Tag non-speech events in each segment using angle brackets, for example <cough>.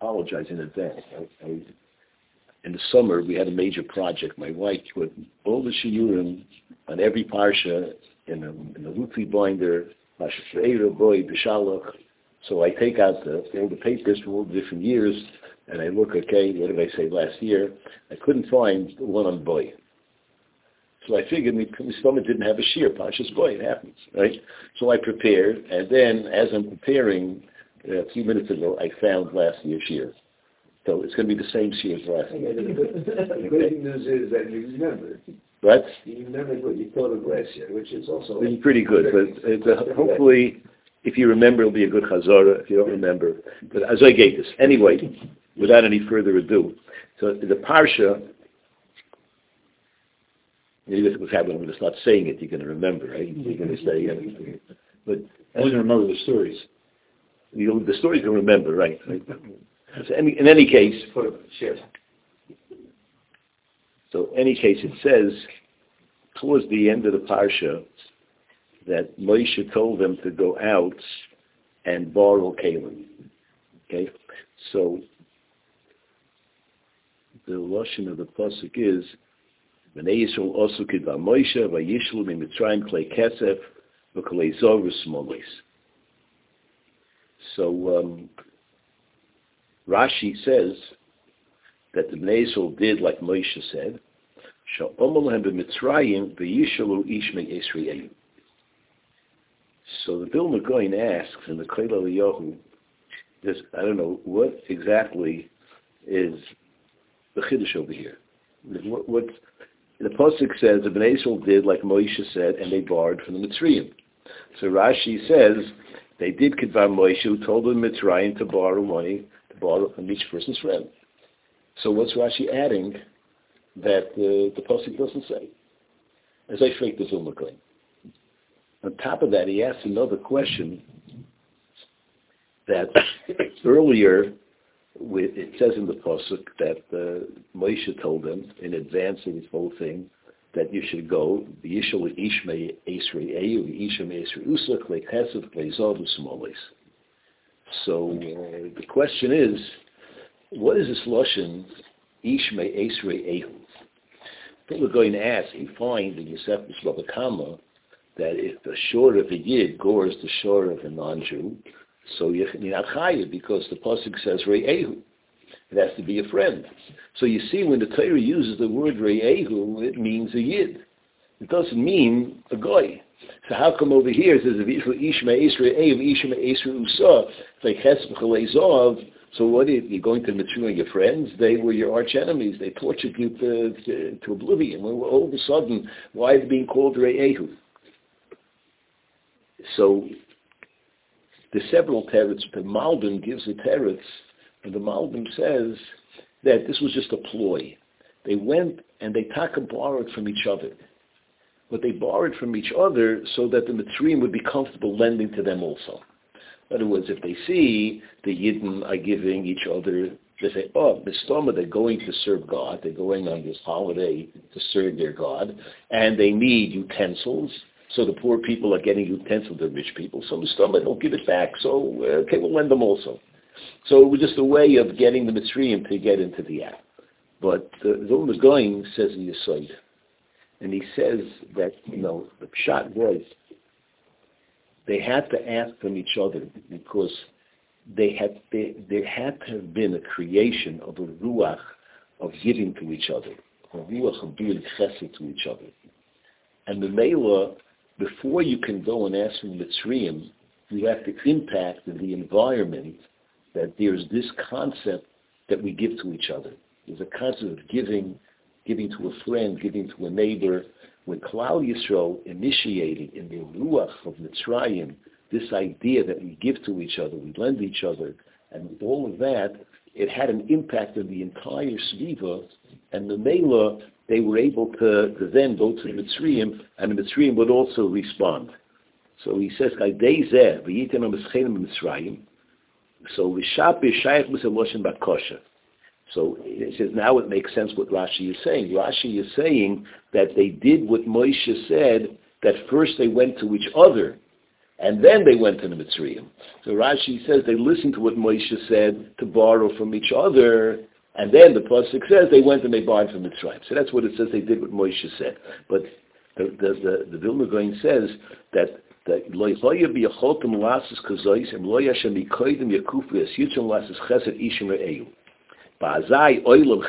apologize in advance. I, I, in the summer, we had a major project. My wife put all the shiurim on every parsha in a, in a weekly binder. So I take out the, all the papers from all the different years, and I look, okay, what did I say last year? I couldn't find the one on boy. So I figured my, stomach didn't have a shiur, Pashas boy, it happens, right? So I prepared, and then as I'm preparing, a few minutes ago, I found last year's shiur. So it's going to be the same shiur as last year. <laughs> the good news is that you remember. What? You remember what you thought of last year, which is also... It's pretty good, but it's a, hopefully, if you remember, it'll be a good chazara. If you don't remember, but as I gave this. Anyway, without any further ado, so the parsha Maybe that's what's happening. I'm going to start saying it. You're going to remember, right? You're going to say, it. <laughs> but uh, I don't remember the stories. You, the stories you can remember, right? right? So any, in any case, so any case, it says towards the end of the parsha that Moshe told them to go out and borrow kalim. Okay, so the lashon of the pasuk is Bnei Yisrael also Moshe vayishlu mitzrayim klei kesef v'klei zorus smolis. So um, Rashi says that the Bnei did like Moshe said. So the Vilna Gaon asks in the Koil Eliyahu, this, I don't know, what exactly is the Chiddush over here? What, what, the Pasuk says the Bnei did like Moshe said, and they borrowed from the Mitzrayim. So Rashi says they did Kidvar Moshe, who told the Mitzrayim to borrow money, to borrow from each person's friend. So what's Rashi adding that uh, the Pasuk doesn't say? As I shake the Gaon. On top of that, he asks another question that <coughs> earlier it says in the pasuk that uh, Moshe told them in advance of this whole thing that you should go. The issue ishme is reu, ishme isre usakes, mole. So uh, the question is, what is this lashon ishme esrei ehu? We're going to ask. You find in Yosef Kama that if the shore of a yid gores the shore of a non-Jew, so you're not chayiv because the pasuk says re'ehu. It has to be a friend. So you see, when the Torah uses the word re'ehu, it means a yid. It doesn't mean a guy. So how come over here it says ishma Israel ishma Israel usa zov? So what if you're going to mature your friends? They were your arch enemies. They tortured you to, to, to oblivion. Well, all of a sudden, why is it being called Re'ehu? So the several teretz, the Malbim gives the and the Malbim says that this was just a ploy. They went and they taka borrowed from each other. But they borrowed from each other so that the Mitzrayim would be comfortable lending to them also. In other words, if they see the Yidden are giving each other, they say, oh, Mistoma, they're going to serve God. They're going on this holiday to serve their God, and they need utensils. So the poor people are getting utensils, the rich people. So stomach will give it back. So, uh, okay, we'll lend them also. So it was just a way of getting the Mitzrayim to get into the act. But uh, Vilna Gaon says in Yisoid, and he says that, you know, the shot was they had to ask from each other because they had they, there had to have been a creation of a ruach of giving to each other, a ruach of doing chesed to each other. And the Mela before you can go and ask from the Mitzrayim, you have to impact the environment that there's this concept that we give to each other. There's a concept of giving, giving to a friend, giving to a neighbor. When Klal Yisrael initiated in the Ruach of Mitzrayim this idea that we give to each other, we lend each other, and with all of that, it had an impact on the entire Sviva, and the Mela they were able to, to then go to the Mitzrayim, and the Mitzrayim would also respond. So he says, So So he says now it makes sense what Rashi is saying. Rashi is saying that they did what Moshe said, that first they went to each other and then they went to the Mitzrayim. So Rashi says they listened to what Moshe said to borrow from each other, and then the pasuk says they went and they borrowed from Mitzrayim. So that's what it says they did what Moshe said. But the the the, the Vilna Gaon says that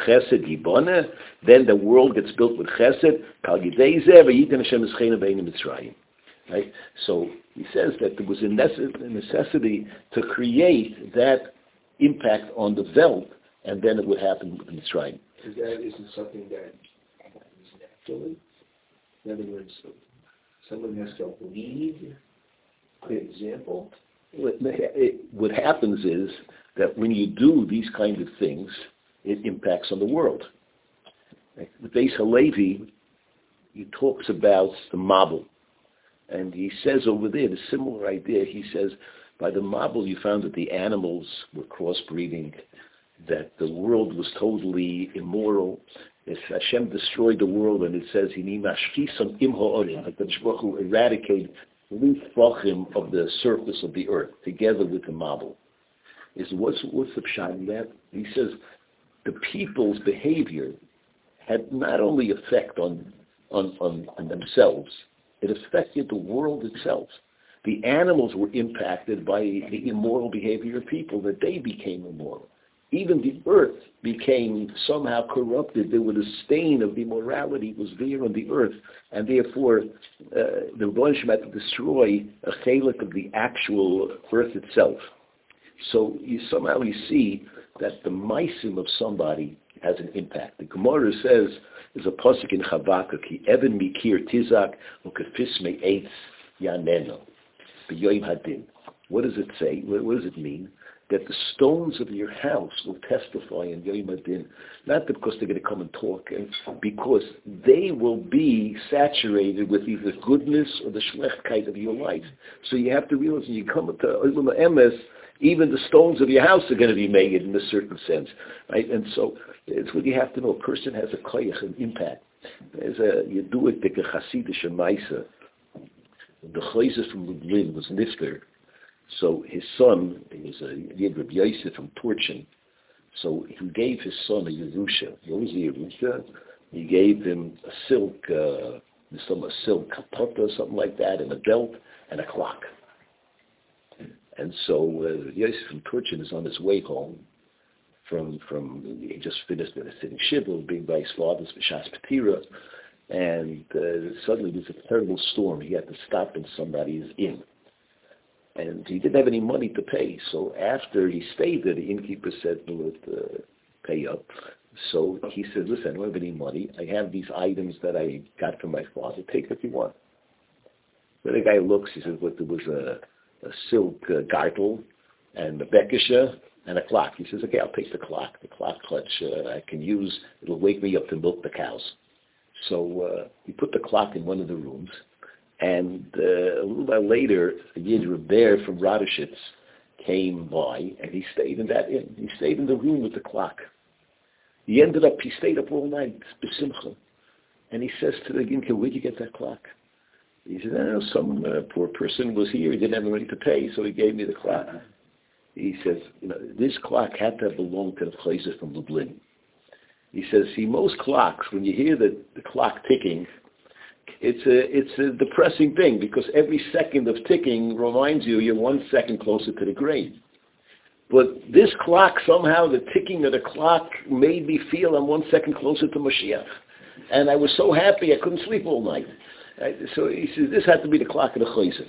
chesed then the world gets built with chesed. Right? So he says that there was a necessity to create that impact on the Welt, and then it would happen with Mitzrayim. Is that isn't something that happens naturally? In other words, someone has to lead an example. What happens is that when you do these kind of things, it impacts on the world. The Beis Halevi, he talks about the Mabul. And he says over there, the similar idea, he says, by the Mabul you found that the animals were crossbreeding, that the world was totally immoral. If Hashem destroyed the world, and it says, he like the Shbachu eradicated the fachim of the surface of the earth, together with the Mabul. Is what's, what's the pshat in that? He says, the people's behavior had not only effect on, on, on, on themselves, it affected the world itself. The animals were impacted by the immoral behavior of people, that they became immoral. Even the earth became somehow corrupted. There was a stain of immorality was there on the earth, and therefore uh, the Rebbeinu had to destroy a chalik of the actual earth itself. So you somehow you see that the meisim of somebody has an impact. The Gemara says there's a pasuk in Habakkuk, Evan mikir tizak ukefisme eitz yaneno hadin. What does it say? What does it mean? That the stones of your house will testify in Yom Hadin, not because they're going to come and talk, and because they will be saturated with either goodness or the schlechkeit of your life. So you have to realize when you come to Olam Emes, even the stones of your house are going to be made in a certain sense, right? And so it's what you have to know. A person has a koyach, an impact. There's a you do it like a Hasidish Maisa. The chayzer from Lublin was nifter, so his son, he was a Yid Rabbi Yosef from Turchin, so he gave his son a Yerusha. What was the Yerusha? He gave him a silk, uh, some a silk kapota, something like that, and a belt and a clock. And so uh, Yosef from Turchin is on his way home from, from he just finished a sitting shibble being by his father's Vishas Patira, and uh, suddenly there's a terrible storm. He had to stop in somebody's inn. And he didn't have any money to pay, so after he stayed there, the innkeeper said, "Will it uh, pay up?" So he said, "Listen, I don't have any money. I have these items that I got from my father. Take what you want." Then the guy looks. He says, "What? There was a a silk uh, gartel and a bekisha and a clock. He says, okay, I'll take the clock. The clock clutch uh, I can use. It'll wake me up to milk the cows. So uh, he put the clock in one of the rooms. And uh, a little while later, a Yid from Radoshitz came by, and he stayed in that inn. He stayed in the room with the clock. He ended up, he stayed up all night, besimcha. And he says to the Ginka, where'd you get that clock? He said, oh, some uh, poor person was here. He didn't have money to pay, so he gave me the clock. He says, you know, this clock had to belong to the Chayzer from Lublin. He says, see, most clocks, when you hear the, the clock ticking, it's a, it's a depressing thing because every second of ticking reminds you you're one second closer to the grave. But this clock, somehow the ticking of the clock made me feel I'm one second closer to Mashiach. And I was so happy I couldn't sleep all night. So he says this had to be the clock of the chayzer.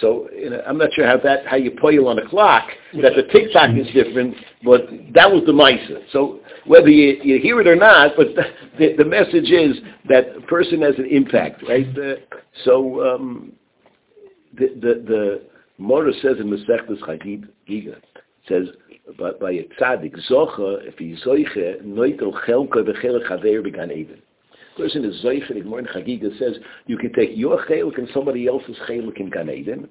So you know, I'm not sure how that how you poil on a clock that the tick tock is different, but that was the ma'isa. So whether you, you hear it or not, but the, the message is that a person has an impact, right? Uh, so um, the the the Mora says in Masechtas Chagid Giga says by, by a tzaddik zocha if he zoiche noitel chelka v'chelek haver began even person is Zeifer, Igmor Chagiga says, you can take your chelik and somebody else's chelik in Gan Eden,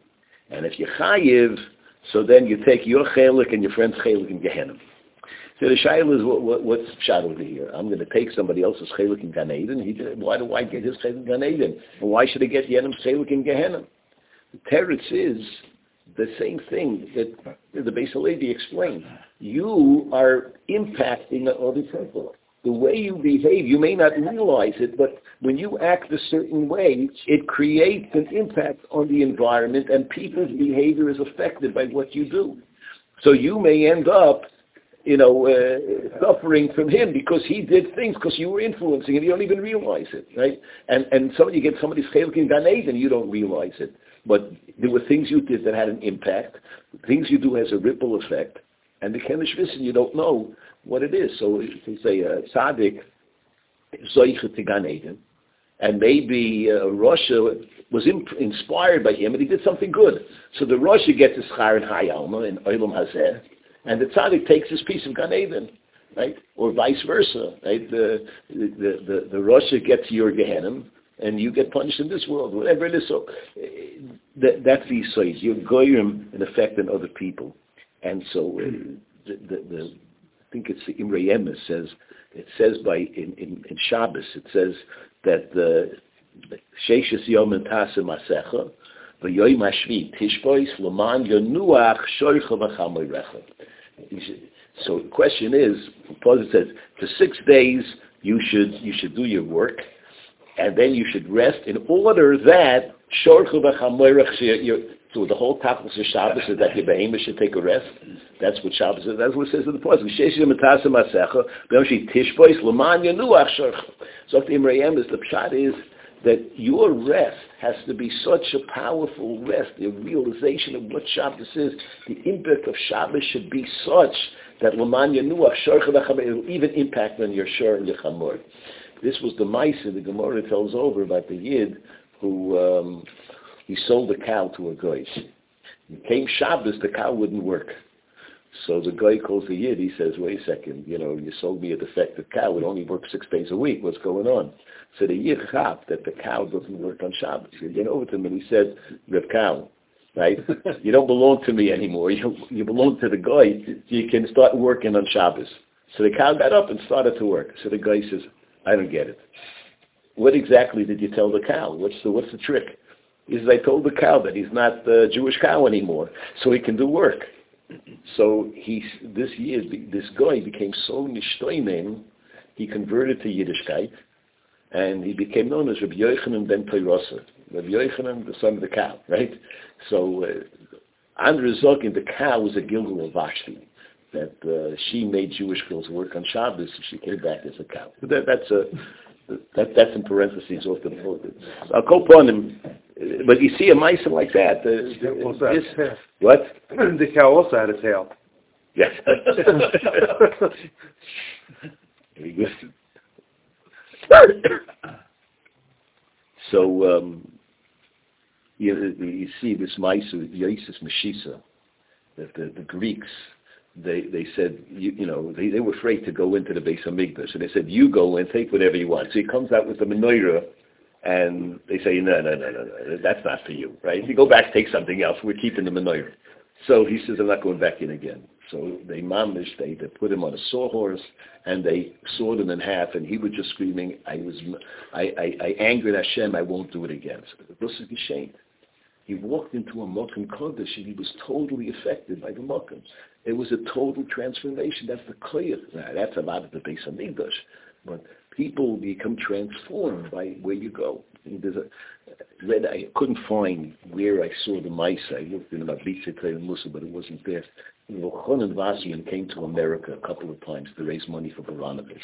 and if you're chayiv, so then you take your chelik and your friend's chelik in Gehenna. So the shaila is what, what, what's shot over here? I'm going to take somebody else's chelik in Gan Eden. He, why do I get his chelik in Gan Eden? And why should I get Yenim's chelik in Gehenna? The teretz is the same thing that the Beis Halevi explained. You are impacting other people. The way you behave, you may not realize it, but when you act a certain way, it creates an impact on the environment and people's behavior is affected by what you do. So you may end up you know, uh, suffering from him because he did things because you were influencing him. You don't even realize it, right? And and somebody get somebody's chelik in Gan Eden, you don't realize it. But there were things you did that had an impact. Things you do has a ripple effect, and the Kenish Wissen you don't know what it is. So you say a uh, tzaddik zoichet to Gan Eden, and maybe uh, Russia was imp- inspired by him, and he did something good. So the Russia gets his schar in Hayalma in Olam Hazeh and the tzaddik takes his piece of Gan Eden, right? Or vice versa, right? The the the, the Russia gets your Gehenim, and you get punished in this world, whatever it is. So that, that's the size. You're goyim in effect other people, and so uh, the, the, the I think it's the Imre Yemes says it says by in, in, in Shabbos it says that the Sheishas Yom and Tasa Masecha v'yoyim Tishbois Yonuach Recha. So the question is, Paul says, for six days you should you should do your work, and then you should rest in order that so the whole topic of Shabbos is that your should take a rest. That's what Shabbos is. That's what it says in the Pasuk. So the Imrayim is the pshat is that your rest has to be such a powerful rest, the realization of what Shabbos is, the impact of Shabbos should be such that Laman Yanuach it will even impact on your Shur and your. This was the Maisa the Gemara tells over about the Yid who um, he sold a cow to a guy. He came Shabbos, the cow wouldn't work. So the guy calls the Yid, he says, wait a second, you know, you sold me a defective cow, it only works six days a week, what's going on? So the Yid chap that the cow doesn't work on Shabbos. He went over to him and he said, Reb Cow, right, <laughs> you don't belong to me anymore, you, you belong to the guy, you can start working on Shabbos. So the cow got up and started to work. So the guy says, I don't get it. What exactly did you tell the cow? What's the, what's the trick? He says, I told the cow that he's not the Jewish cow anymore, so he can do work. So he, this year, this guy became so nishtoinen, he converted to Yiddishkeit, and he became known as Rabbi Yochanan ben Toyrosa. Rabbi Yochanan, the son of the cow, right? So, uh, Andrew Zokin, the cow was a Gilgal of Vashti, that uh, she made Jewish girls work on Shabbos, and she came back as a cow. That, that's a, that, that's in parentheses off the photo. I'll go upon him. But you see a mice like that. Uh, this, what? <clears throat> the cow also had a tail. Yes. <laughs> So um, you, you see this mice, Yosis Meshisa, that the, the Greeks they they said you, you know they, they were afraid to go into the base of Migdash, and they said you go and take whatever you want. So he comes out with the menorah, and they say no no no no no that's not for you, right? You go back, take something else. We're keeping the menorah. So he says I'm not going back in again. So they mamish, they, they put him on a sawhorse, and they sawed him in half, and he was just screaming, I was, I, I, I angered Hashem, I won't do it again. So this is shame. He walked into a Mokum Kodesh, and he was totally affected by the Mokum. It was a total transformation. That's the. Now, that's a lot of the base of English. But people become transformed by where you go. There's a, read, I couldn't find where I saw the mice. I looked in about Bitzik and Musa, but it wasn't there. Chonin Vassian came to America a couple of times to raise money for Baranovich.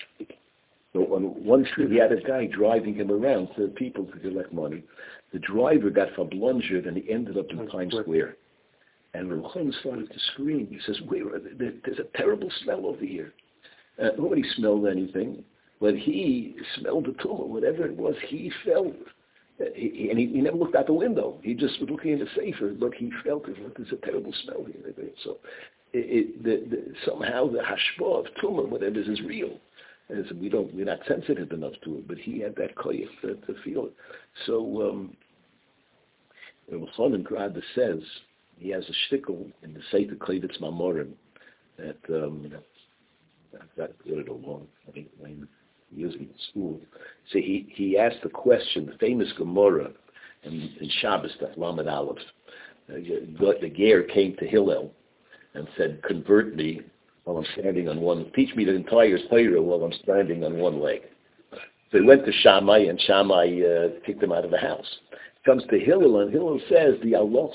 So on one street, he had a guy driving him around to people to collect money. The driver got verblungered and he ended up in Times Square. And Rechon started to scream. He says, Wait, there's a terrible smell over here. Uh, nobody smelled anything, but he smelled the tool, whatever it was, he felt. Uh, he, and he, he, never looked out the window. He just was looking in the safer, but he felt it. Look, there's a terrible smell here. So it, it, the, the, somehow the hashpah of tumah, whatever is, is real. And so we don't, we're not sensitive enough to it, but he had that koyach to, to feel it. So, um, Chanan Grada says, he has a shtickle in the Sefer Kovetz Maamarim that um, I've got it along. In school. So he, he asked the question, the famous Gemara, And in Shabbos, that Lamed Aleph, uh, the Ger came to Hillel and said, convert me while I'm standing on one, teach me the entire Torah while I'm standing on one leg. So he went to Shammai, and Shammai uh, kicked him out of the house. Comes to Hillel, and Hillel says, the Allah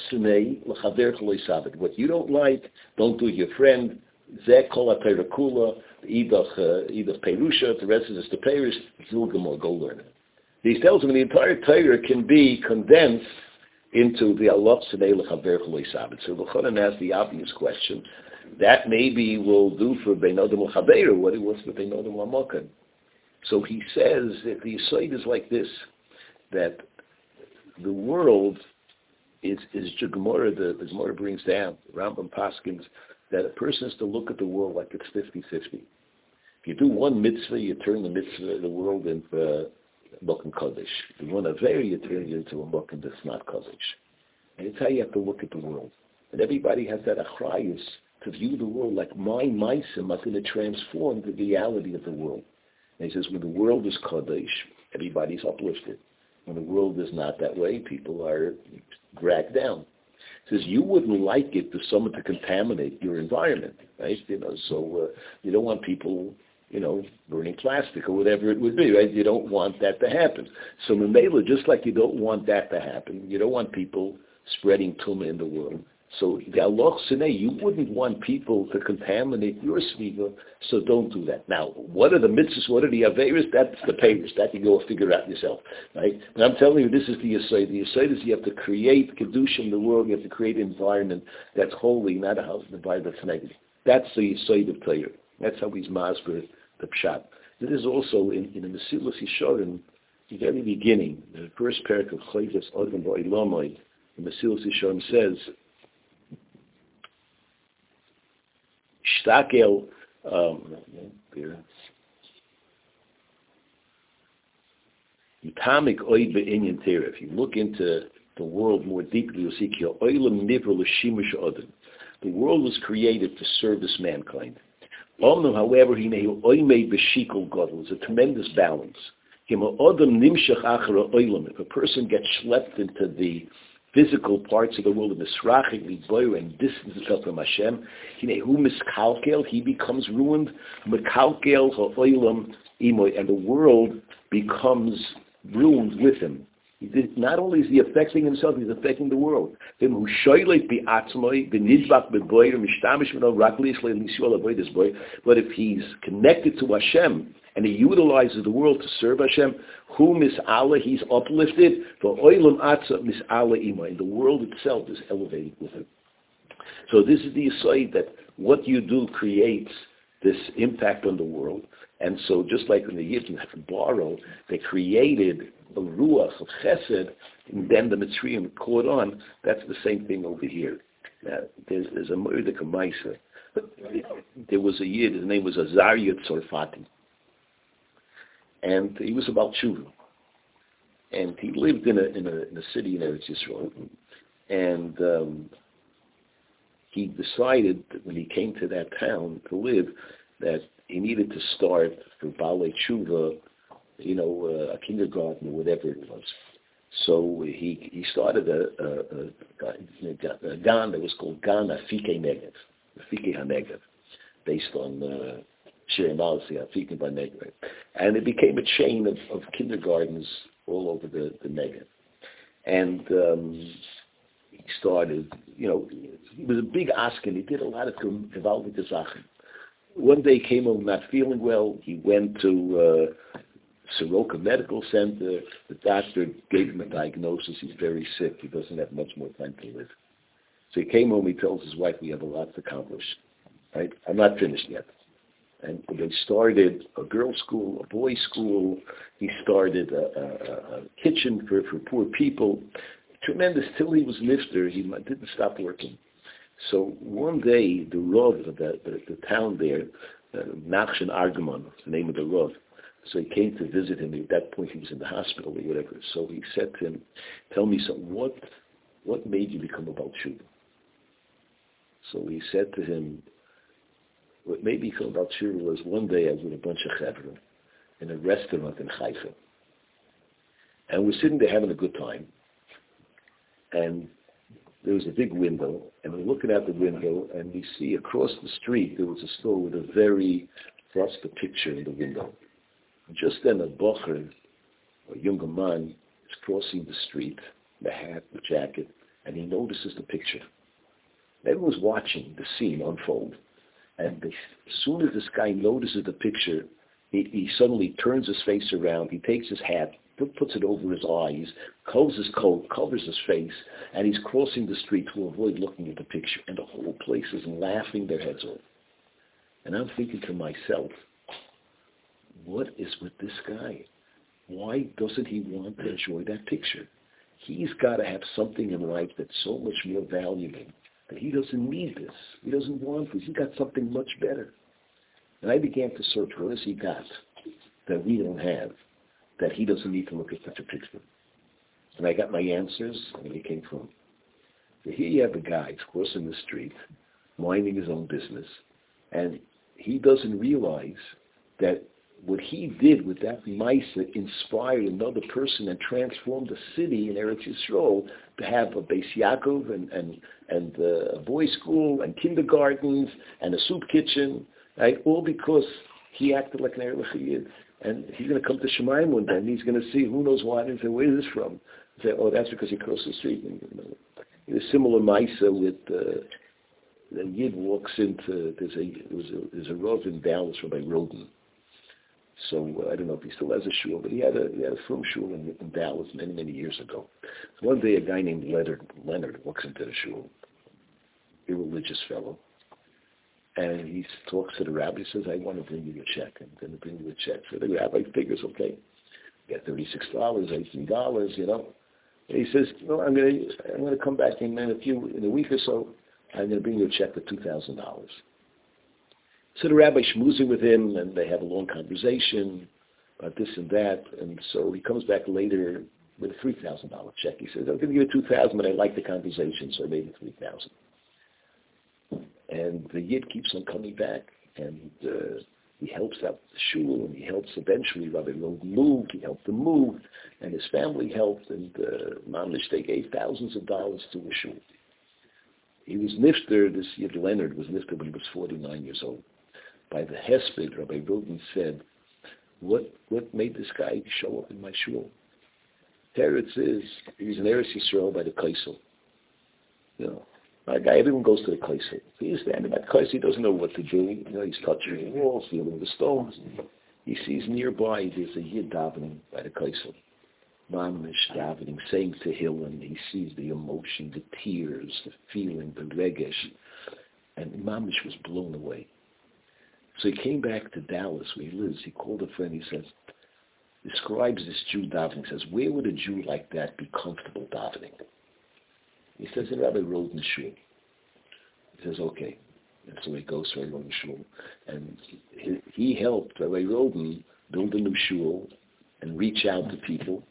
What you don't like, don't do your friend. Zeh kol kula, idach uh, idach perusha, the rest is the Perish, Zilgamor, go learn it. He tells him the entire Torah can be condensed into the Allah S'nei L'chaver Sabbath. So L'chonan asks the obvious question. That maybe will do for Beinodim L'chaver what it was for Beinodim L'mokan. So he says that the site is like this, that the world is, is Gemara, the, the Gemara brings down, Rambam Paskins, that a person has to look at the world like it's 50-50. If you do one mitzvah, you turn the mitzvah, the world into a Mokum Kodesh. If you want a very you turn it into a Mokum that's not Kodesh. And it's how you have to look at the world. And everybody has that achrayus to view the world like my meisim are going to transform the reality of the world. And he says, when the world is Kodesh, everybody's uplifted. When the world is not that way, people are dragged down. Says, you wouldn't like it for someone to contaminate your environment, right? You know, so uh, you don't want people you know, burning plastic or whatever it would be, right? You don't want that to happen. So Mamela, just like you don't want that to happen, you don't want people spreading tumah in the world. So the Allah you wouldn't want people to contaminate your sviva, so don't do that. Now, what are the mitzvahs, what are the averas? That's the papers. That you go figure out yourself, right? But I'm telling you, this is the Yisrael. The Yisrael is you have to create Kedusha in the world, you have to create an environment that's holy, not a house Bible that's negative. That's the Yisrael of Torah. That's how he's masber the pshat. This is also in, in the Mesilas Yesharim, the very beginning, the first parak of Chayvus Odom Ba'ilamai, the Mesilas Yesharim says, Shtakel, um, Yitamik oid be'inyan tera. If you look into the world more deeply, you'll see The world was created to service mankind. However, he may oimei b'shikol. It's a tremendous balance. If a person gets schlepped into the physical parts of the world, of Misrach and distance himself from Hashem, he becomes ruined. And the world becomes ruined with him. Not only is he affecting himself, he's affecting the world. But if he's connected to Hashem and he utilizes the world to serve Hashem, mis Allah, he's uplifted. For and the world itself is elevated with him. So this is the aside that what you do creates this impact on the world. And so just like when the Yidden borrow, they created a ruach of chesed, and then the Mitzrayim caught on. That's the same thing over here. Now, there's, there's a Murdik Maisa. There was a Yid, his name was Azariah Tzorfati. And he was about tshuva. And he lived in a, in a, in a city in Eretz Yisrael. And um, he decided that when he came to that town to live, that he needed to start for Balei Tshuva you know, uh, a kindergarten or whatever it was. So he he started a, a, a, a gan that was called Gan Afike Negev, Afike HaNegev, based on uh, Shir Malasi, Afike Negev. And it became a chain of, of kindergartens all over the, the Negev. And um, he started, you know, he was a big asking. He did a lot of gewaltige Sachen. One day he came home not feeling well. He went to uh, Soroka Medical Center. The doctor gave him a diagnosis. He's very sick. He doesn't have much more time to live. So he came home. He tells his wife, "We have a lot to accomplish. Right? I'm not finished yet." And they started a girls' school, a boys' school. He started a, a, a kitchen for, for poor people. Tremendous. Till he was nifter, he didn't stop working. So one day, the Rav, the, the, the town there, uh, Nachshon Argamon, the name of the Rav, so he came to visit him. At that point, he was in the hospital or whatever. So he said to him, "Tell me something. What what made you become a Baal So he said to him, "What made me become a Baal was one day I was with a bunch of chevra in a restaurant in Haifa, and we're sitting there having a good time, and there was a big window, and we're looking out the window, and we see across the street there was a store with a very frosted picture in the window. Just then a bocher, a younger man, is crossing the street, the hat, the jacket, and he notices the picture. Everyone's watching the scene unfold. And as soon as this guy notices the picture, he, he suddenly turns his face around, he takes his hat, put, puts it over his eyes, covers his coat, covers his face, and he's crossing the street to avoid looking at the picture. And the whole place is laughing their heads off. And I'm thinking to myself, what is with this guy? Why doesn't he want to enjoy that picture? He's got to have something in life that's so much more valuable that he doesn't need this. He doesn't want this. He got something much better. And I began to search, what has he got that we don't have, that he doesn't need to look at such a picture? And I got my answers, and they came from. So here you have a guy crossing the street, minding his own business, and he doesn't realize that what he did with that Maisa inspired another person and transformed a city in Eretz Yisrael to have a Beis Yaakov and, and, and uh, a boys' school and kindergartens and a soup kitchen, right? All because he acted like an Erlich Yid. And he's going to come to Shemayim one day and he's going to see who knows what and say, where is this from? And say, oh, that's because he crossed the street. And, you know, it a similar Maisa with uh, the Yid walks into, there's a, there's a, there's a Rav in Dallas, Rabbi Roden so uh, I don't know if he still has a shul, but he had a he had a frum shul in, in Dallas many many years ago. So one day a guy named Leonard Leonard walks into the shul, irreligious fellow, and he talks to the rabbi. He says, "I want to bring you a check. I'm going to bring you a check." So the rabbi figures, "Okay, dollars, eighteen dollars, you know." And he says, "No, I'm going to I'm going to come back in, a few in a week or so. I'm going to bring you a check for two thousand dollars." So the rabbi schmoozing with him, and they have a long conversation about this and that. And so he comes back later with a three thousand dollar check. He says, "I'm going to give you two thousand, but I like the conversation, so I made it three thousand. And the yid keeps on coming back, and uh, he helps out the shul, and he helps eventually Rabbi Roden move. He helped him move, and his family helped, and uh, Mamlish, they gave thousands of dollars to the shul. He was nifter, this Yid Leonard was nifter when he was 49 years old by the Hesped, Rabbi Roden said, what, what made this guy show up in my shul? Teretz is, he's an Eretz Yisrael by the Kaisel. You know, my guy, everyone goes to the Kaisel. He's standing by the Kaisel, he doesn't know what to do. You know, he's touching the walls, feeling the stones. He sees nearby, there's a Yid davening by the Kaisel. Mamish davening, saying Tehillim, he sees the emotion, the tears, the feeling, the regesh. And Mamish was blown away. So he came back to Dallas where he lives. He called a friend. He says, describes this Jew davening. He says, where would a Jew like that be comfortable davening? He says, in Rabbi Roden's shul. He says, okay. And so he goes to Rabbi Roden's shul. And he, he helped Rabbi Roden build a new shul and reach out to people.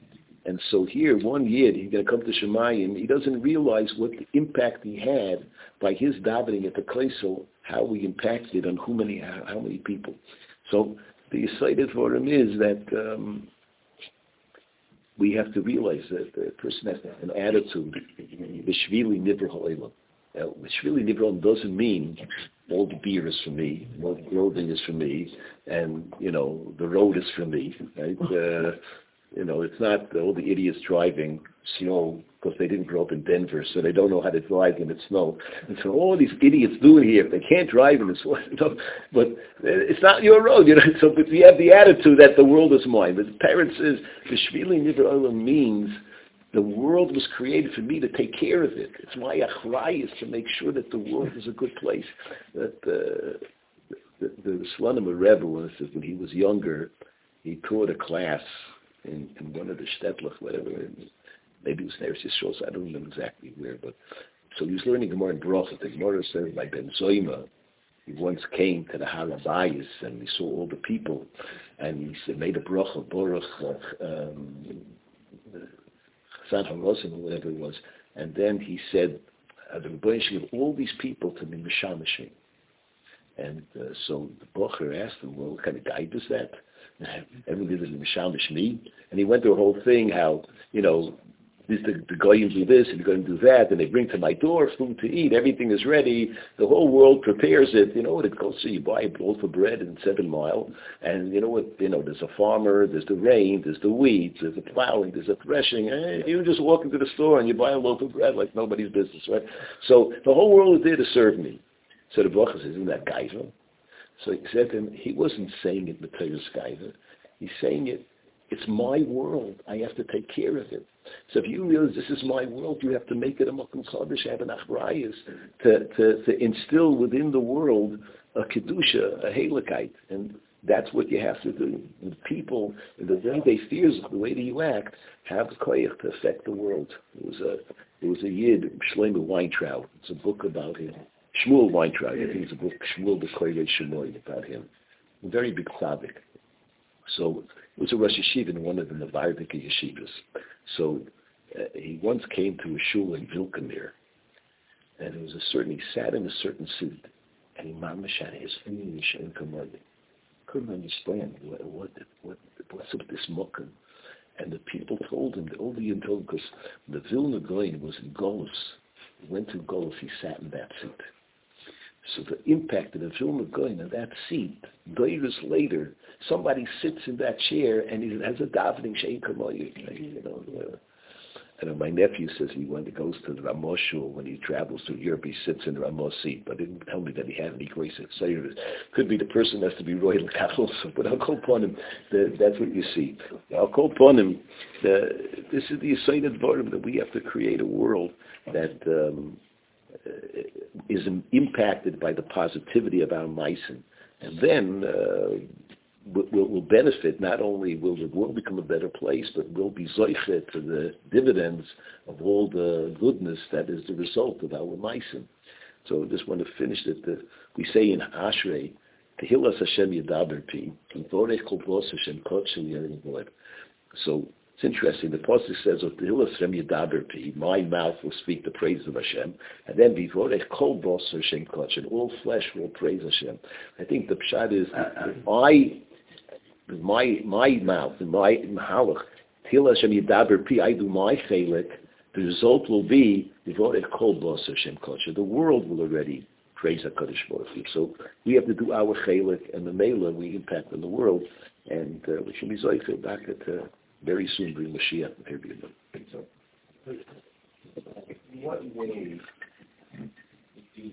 And so here, one year, he's going to come to Shemayim. He doesn't realize what the impact he had by his davening at the Kleisel how we impacted on who many, how, many people. So the excited for him is that um, we have to realize that the person has an attitude. B'shvili nivra ha'olam. B'shvili nivra doesn't mean all the beer is for me, all the clothing is for me, and you know the road is for me. Right? Uh, you know, it's not all the idiots driving snow because they didn't grow up in Denver, so they don't know how to drive in the snow. And so all these idiots doing here. They can't drive in the snow, <laughs> you know, but it's not your road, you know. <laughs> So, but you have the attitude that the world is mine. But the parent says the Shvili Nivra means the world was created for me to take care of it. It's my achrai is to make sure that the world is a good place. That uh, the, the, the Slonim Rebbe, when he was younger, he taught a class in, in one of the Shtetlach, whatever, maybe it was Neres Yisrael, so I don't remember exactly where, but so he was learning Gemara in Brachot. The Gemara said by Ben Zoyma, he once came to the Harabayas and he saw all the people, and he said, made a bracha, Baruch, um, San Harosim or whatever it was, and then he said, uh, the Rebbe should give all these people to me Mishamashim. And uh, so the Bocher asked him, well, what kind of guide is that? Everyone did it Mishamish me. And he went through a whole thing how, you know, this, the, the goyim do this and the goyim do that, and they bring to my door food to eat. Everything is ready. The whole world prepares it. You know what it goes to? You buy a loaf of bread in Seven Mile, and you know what? You know, there's a farmer, there's the rain, there's the weeds, there's the plowing, there's the threshing. And you just walk into the store and you buy a loaf of bread like nobody's business, right? So the whole world is there to serve me. So the Baruch says, isn't that gaiva? So he said to him, he wasn't saying it Mateus gaiva. He's saying it, it's my world. I have to take care of it. So if you realize this is my world, you have to make it a Makom Kodesh, have an Achrayas, to, to, to instill within the world a Kedusha, a Halakite. And that's what you have to do. And people, the way they fear, the way that you act, have koyach to affect the world. It was a, it was a Yid, Shlomo Weintraub. It's a book about him. Shmuel Weintraub. I think it's a book, Shmuel Koyach Shemoy, about him. A very big tzaddik. So it was a Rosh Yeshiva in one of the Novardika yeshivas. So uh, he once came to a shul in Vilkamir, and it was a certain, he sat in a certain suit, and he mamash had his English and commanding. Couldn't understand what, what, what, what's up with this mukkim. And the people told him, the you told him, because the Vilna Goyen was in Golos. He went to Golos, he sat in that seat. So the impact of the Vilna Goyen in that seat, years later, somebody sits in that chair and he has a davening shein kamoyu. You know, know my nephew says he when he goes to the Ramos shul when he travels to Europe, he sits in the Ramos seat, but didn't tell me that he had any grace Sayers. Could be the person has to be royal cattle, <laughs> but I'll call upon him. The, that's what you see. I'll call upon him. The, this is the assigned volume that we have to create a world that um, is impacted by the positivity of our Meissen. And then uh, will, will benefit, not only will the world become a better place, but we'll be zoichet to the dividends of all the goodness that is the result of our Meissen. So I just want to finish that. We say in Ashrei, Tehillas Hashem Yadaber Pi, Kol Hashem So it's interesting. The pasuk says, "Of Hashem my mouth will speak the praise of Hashem," and then Vorech Kol Bos Hashem Kot, and all flesh will praise Hashem. I think the pshat is, I my my mouth and my mahalach, till Hashem yidaber pi, I do my chalik, the result will be devoted kol bos Hashem kosher. The world will already praise HaKadosh Baruch. So we have to do our chalik, and the mela we impact on the world, and uh, we should be zoifer back at uh, very soon bring Mashiach and everything. So. What ways do